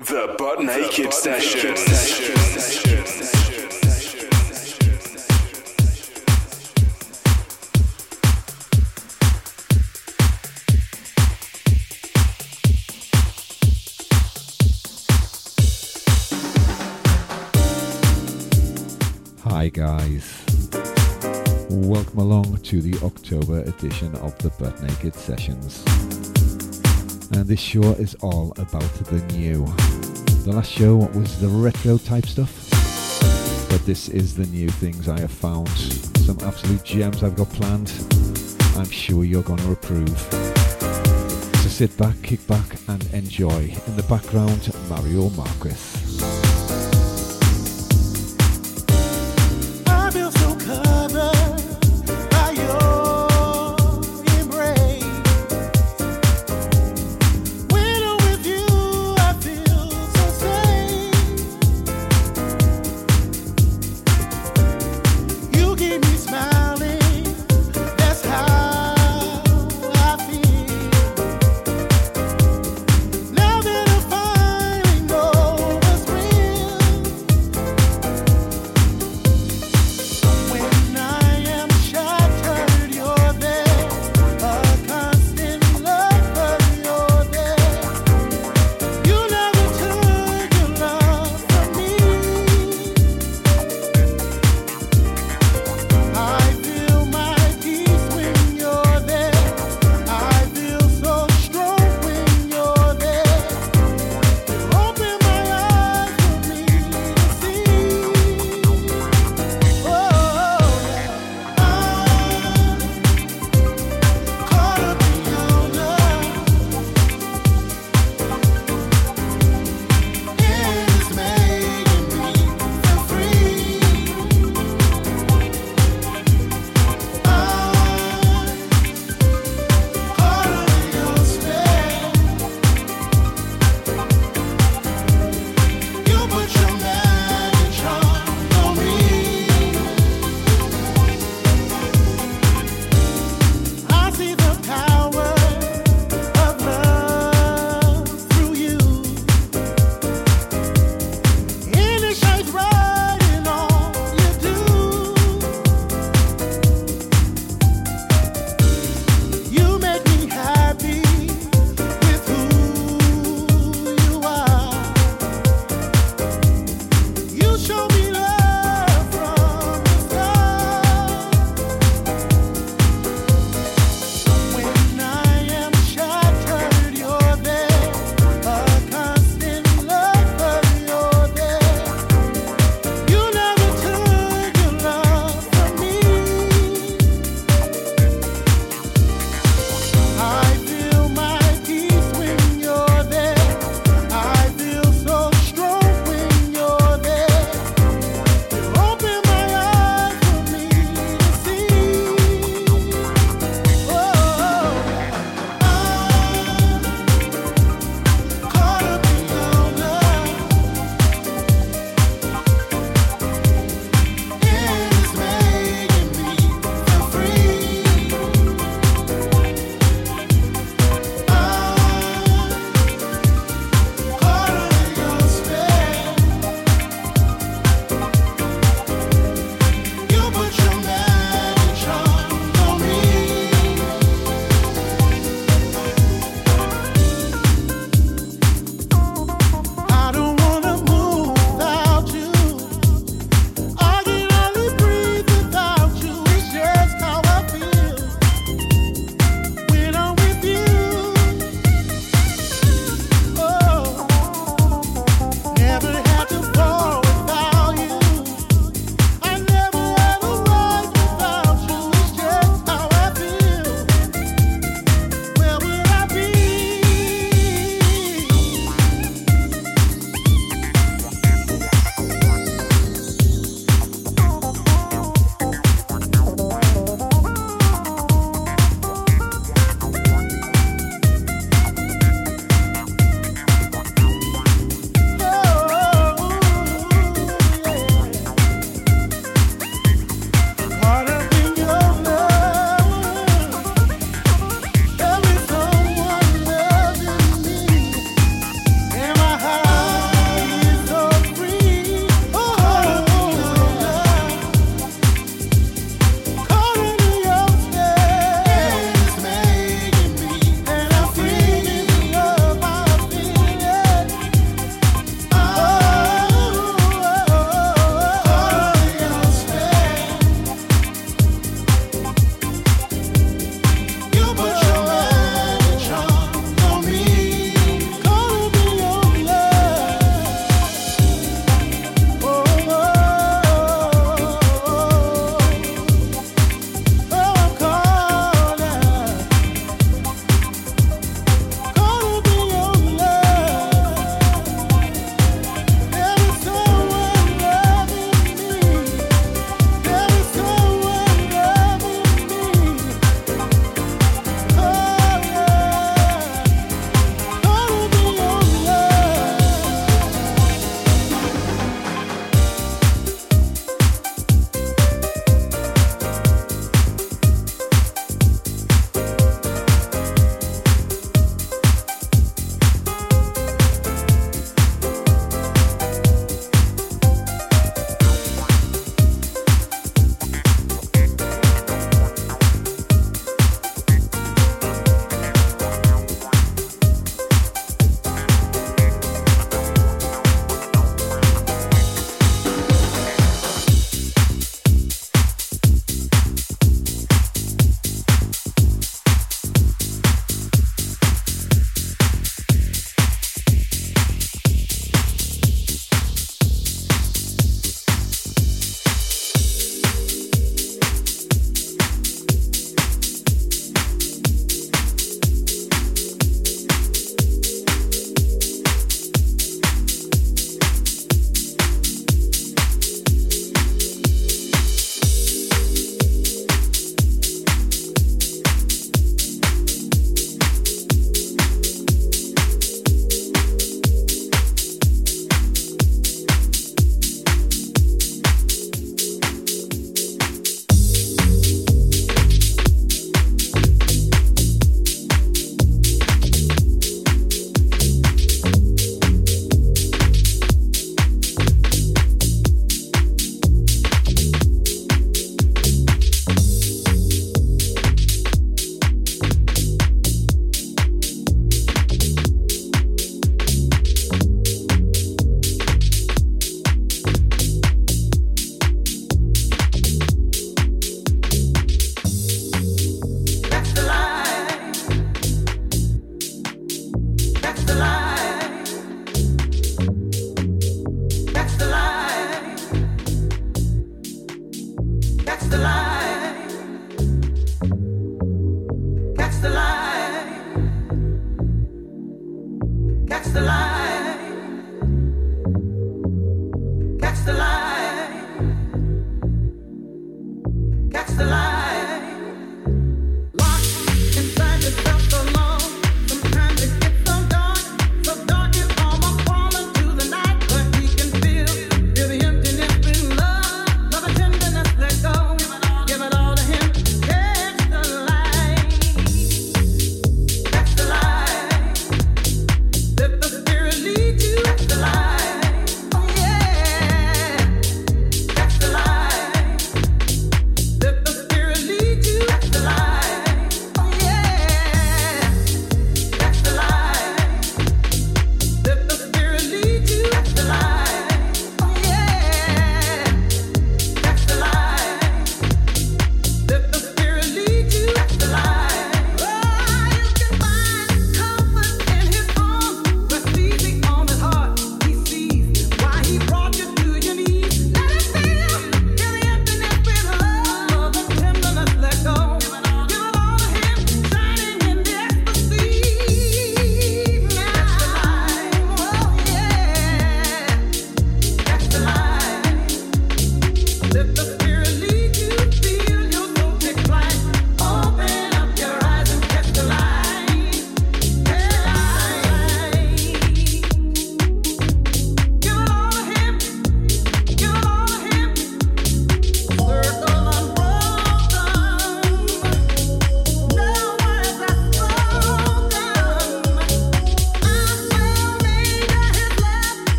The Butt Naked Session. Hi, guys. Welcome along to the October edition of the Butt Naked Sessions. And this show is all about the new. The last show was the retro type stuff, but this is the new things I have found. Some absolute gems I've got planned. I'm sure you're going to approve. So sit back, kick back, and enjoy. In the background, Mario Marques.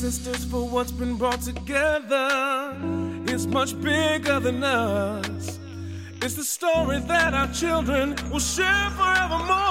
sisters for what's been brought together. is much bigger than us. It's the story that our children will share forevermore.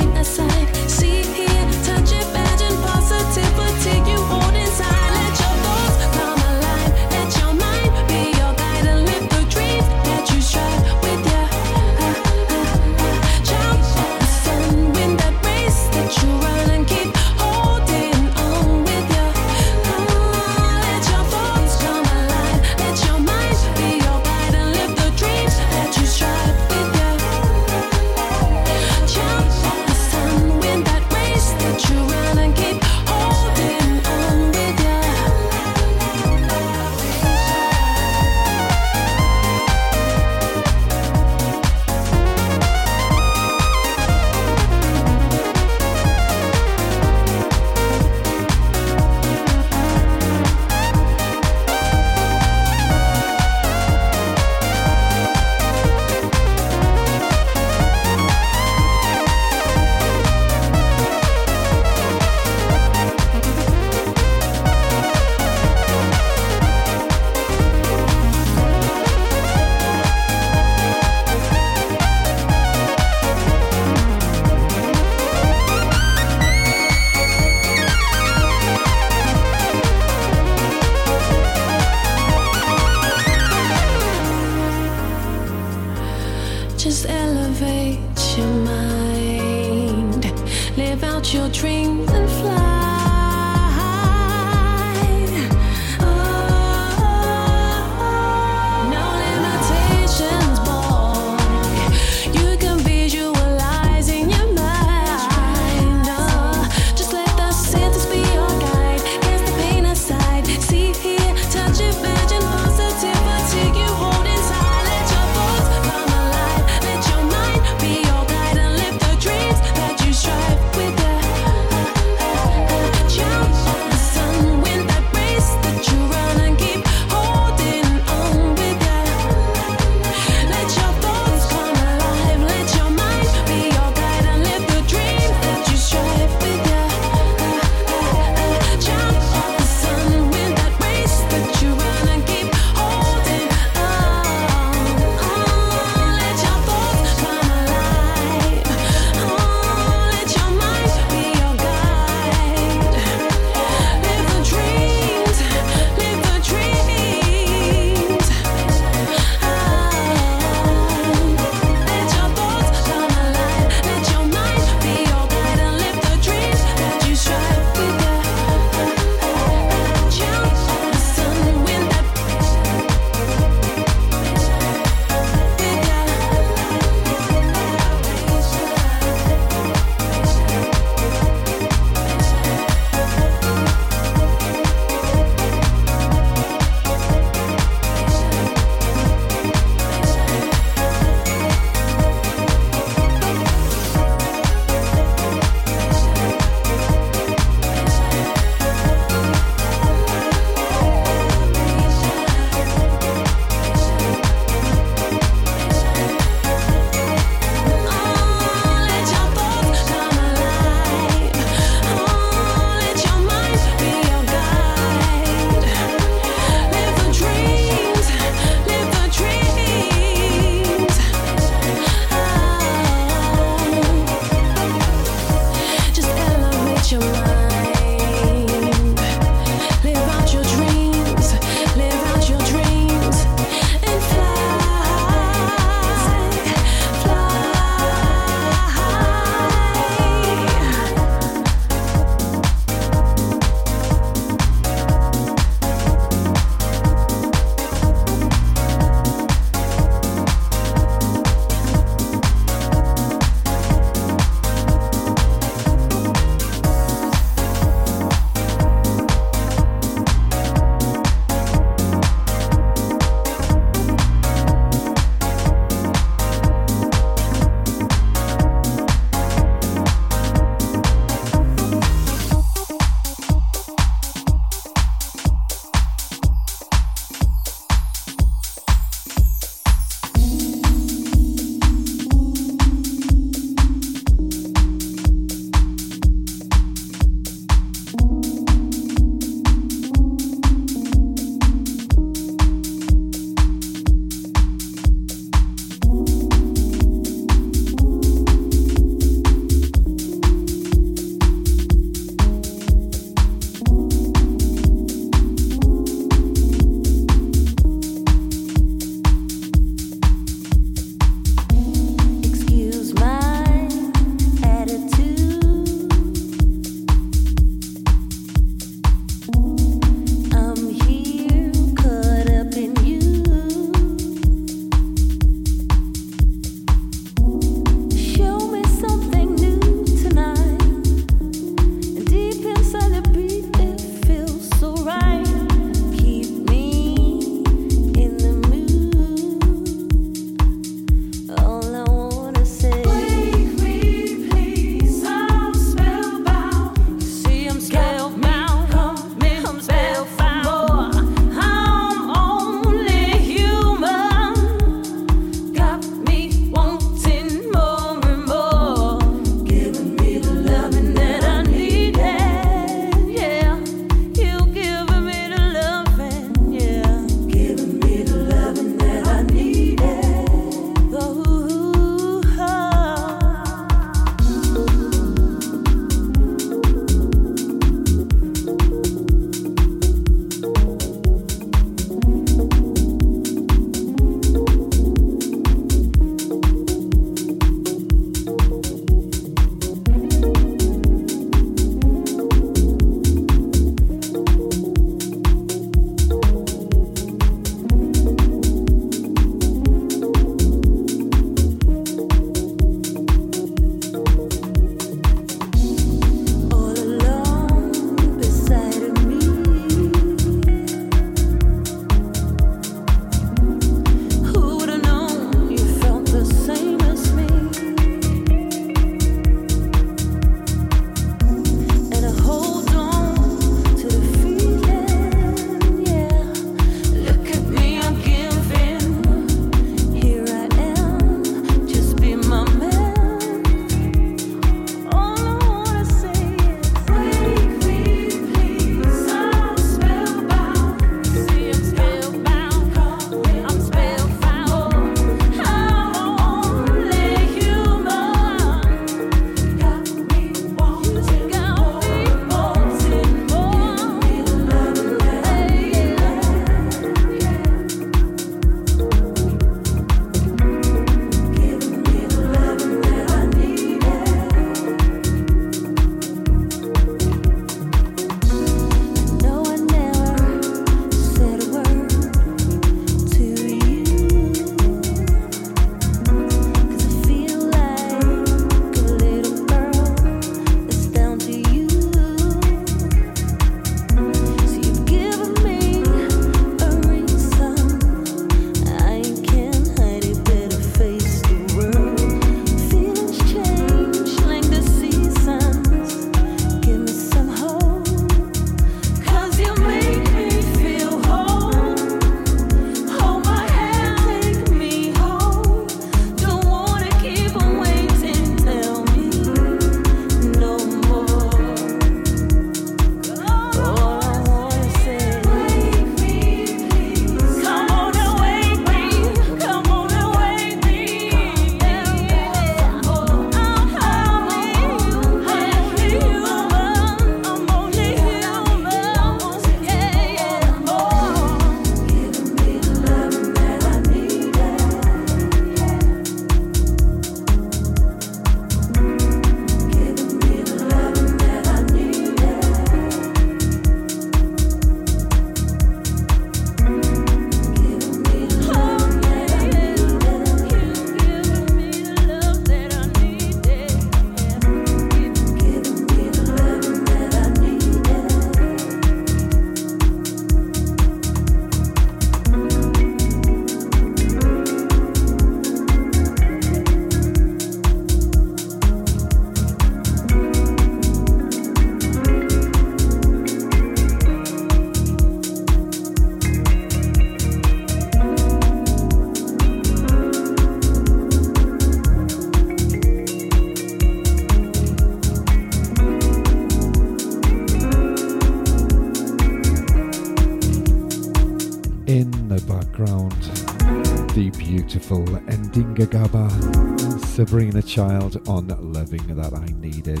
Chyld on Loving That I Needed.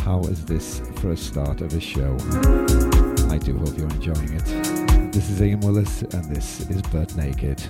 How is this for a start of a show? I do hope you're enjoying it. This is Iain Willis and this is Butt Naked.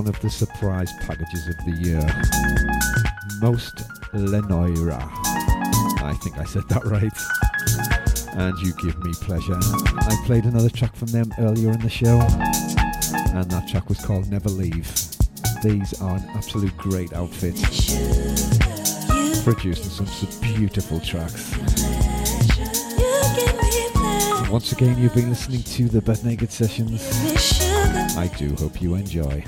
one of the surprise packages of the year. Most Lenyora. I think I said that right. And you give me pleasure. I played another track from them earlier in the show, and that track was called Never Leave. These are an absolute great outfit. Produced some, some beautiful tracks. Once again, you've been listening to the Buttnaked Sessions. I do hope you enjoy.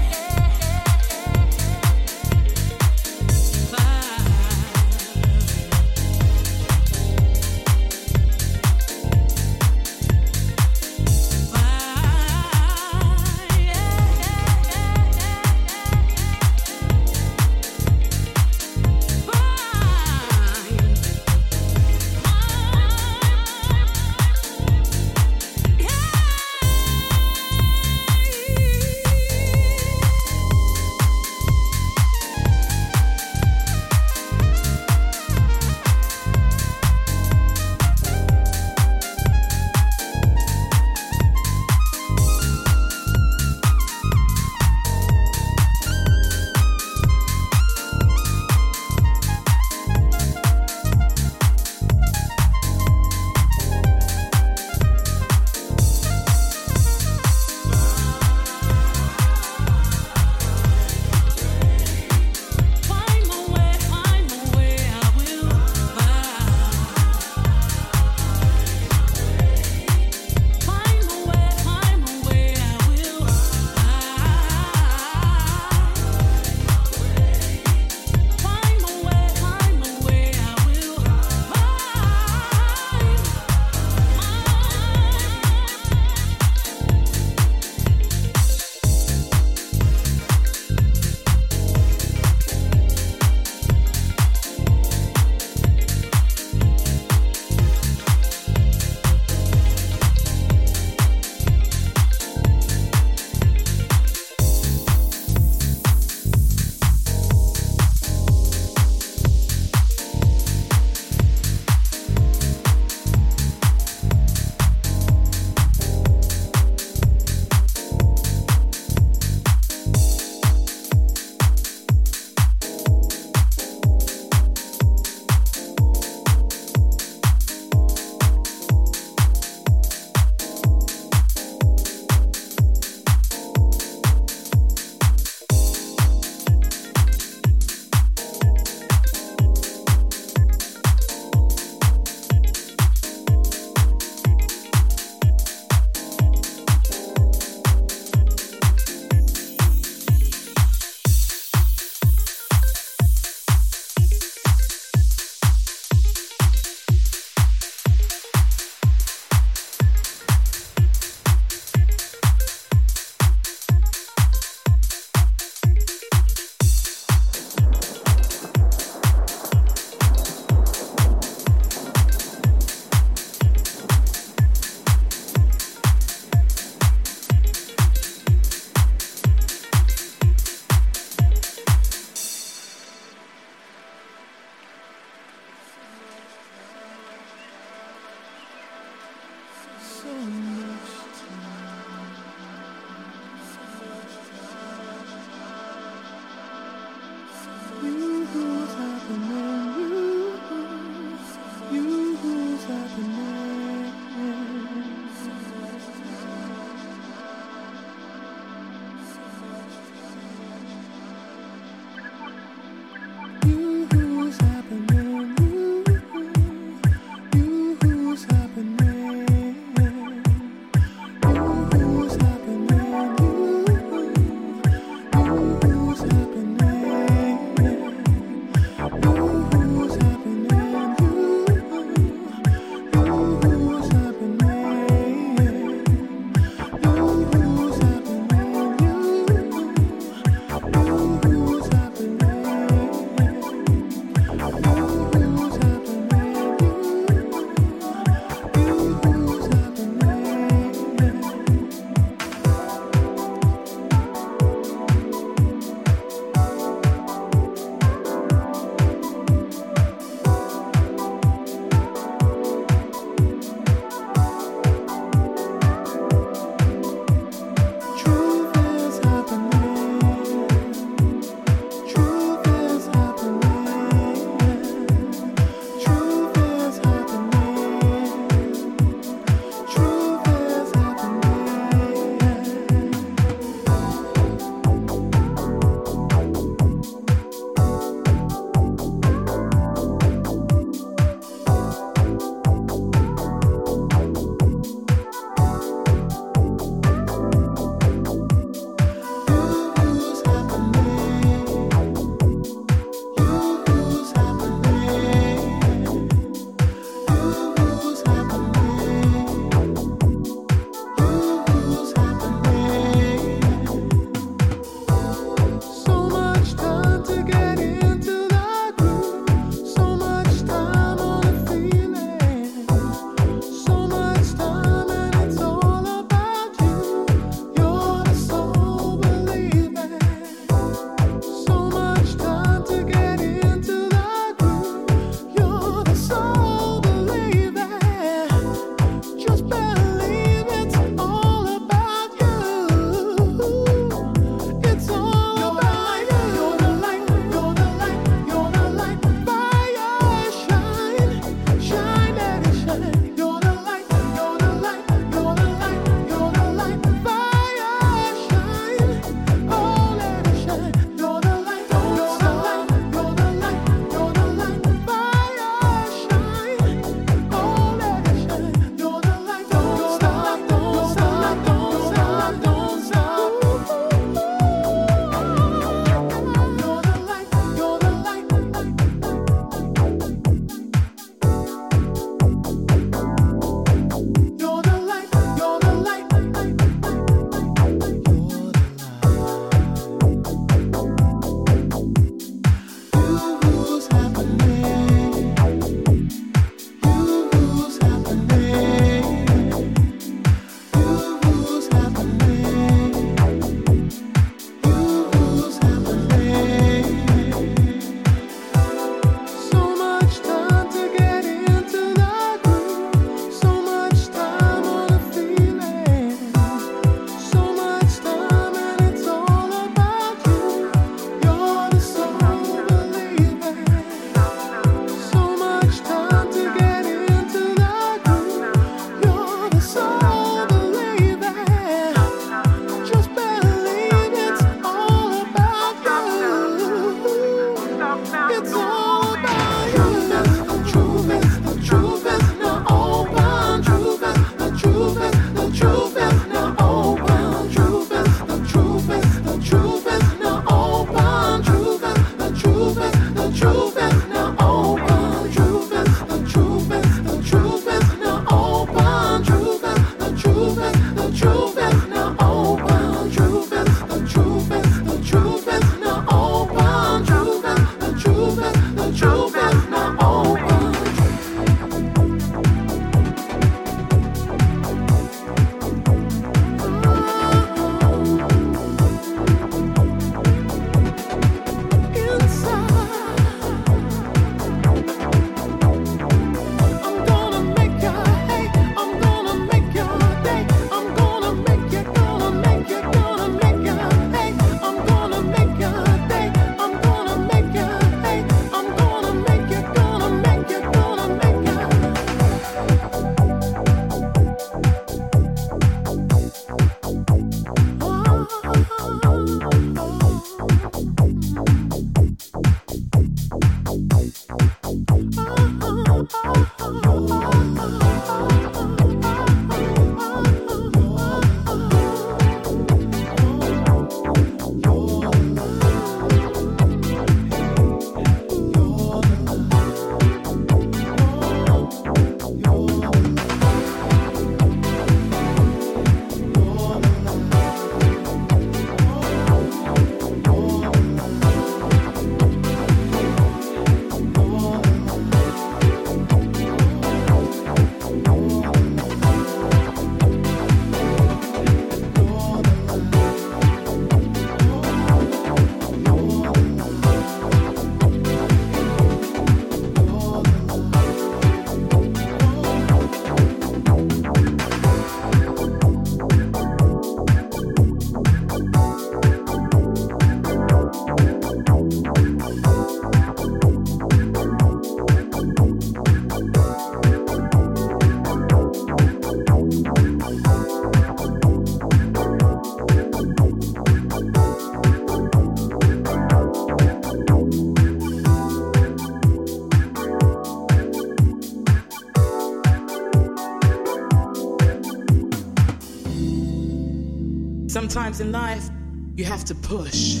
Push.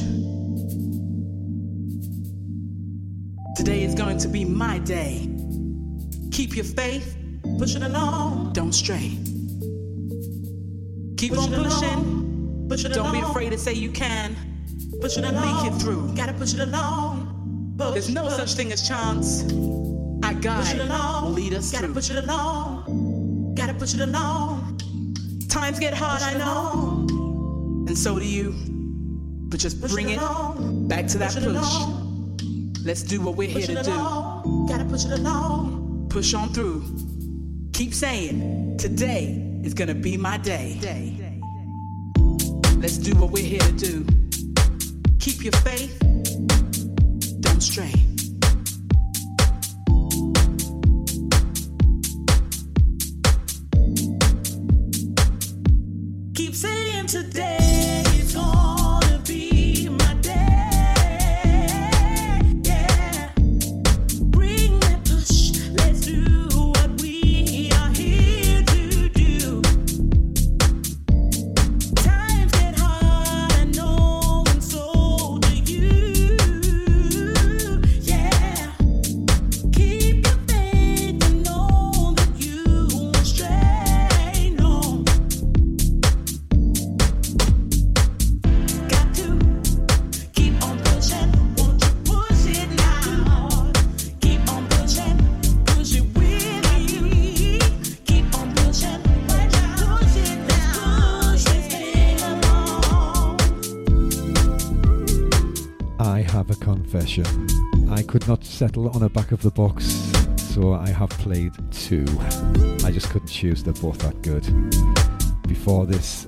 Today is going to be my day. Keep your faith, push it along, don't stray. Keep on pushing, push it Don't be afraid to say you can. Push it along, make it through. Gotta push it along. There's no such thing as chance. Our guide will lead us Gotta push it along. Gotta push it along. Times get hard, I know. And so do you. But just bring it back to that push. Let's do what we're here to do. Gotta push it along. Push on through. Keep saying, today is gonna be my day. Let's do what we're here to do. Keep your faith. Don't stray. Settle on a back of the box, so I have played two. I just couldn't choose, they're both that good. Before this,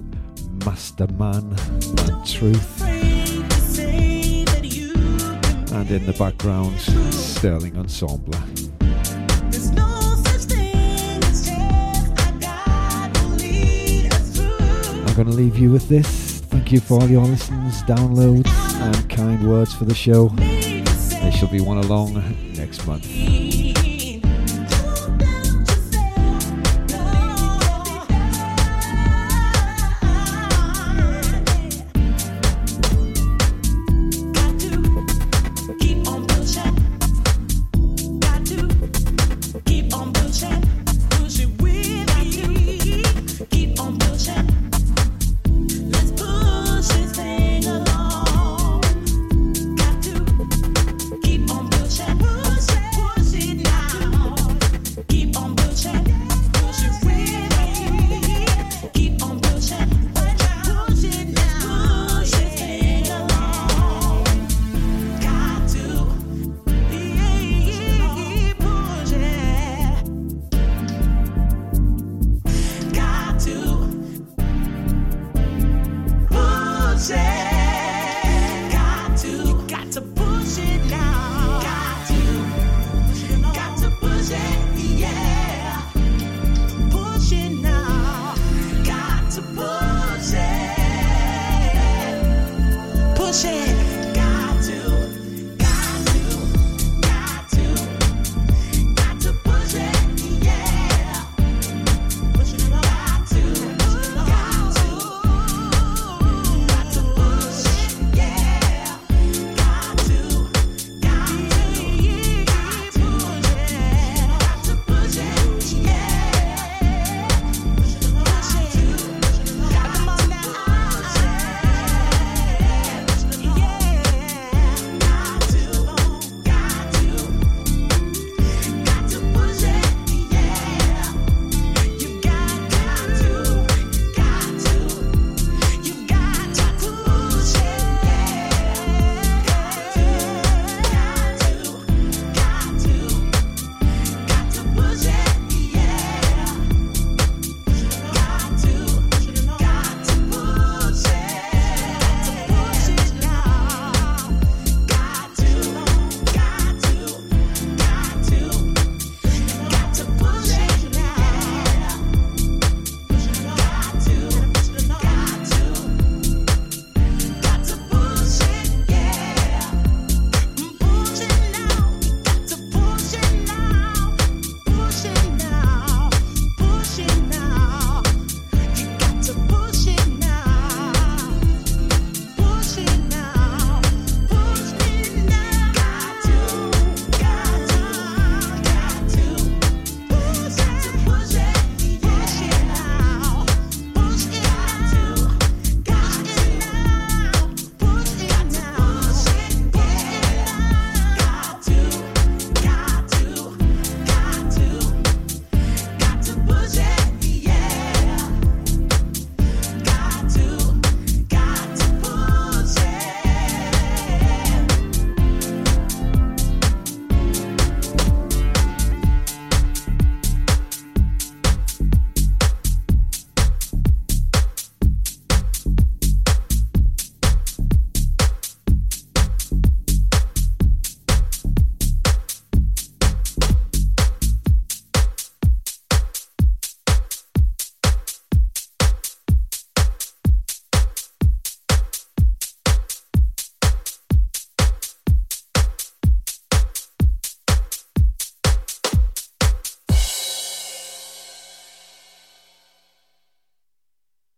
Master Man and Truth, Afraid to say that you can and in the background, Sterling Ensemble. There's no such thing as chance. Our God will lead us through. I'm going to leave you with this. Thank you for all your listens, downloads, and kind words for the show. Shall be one along next month.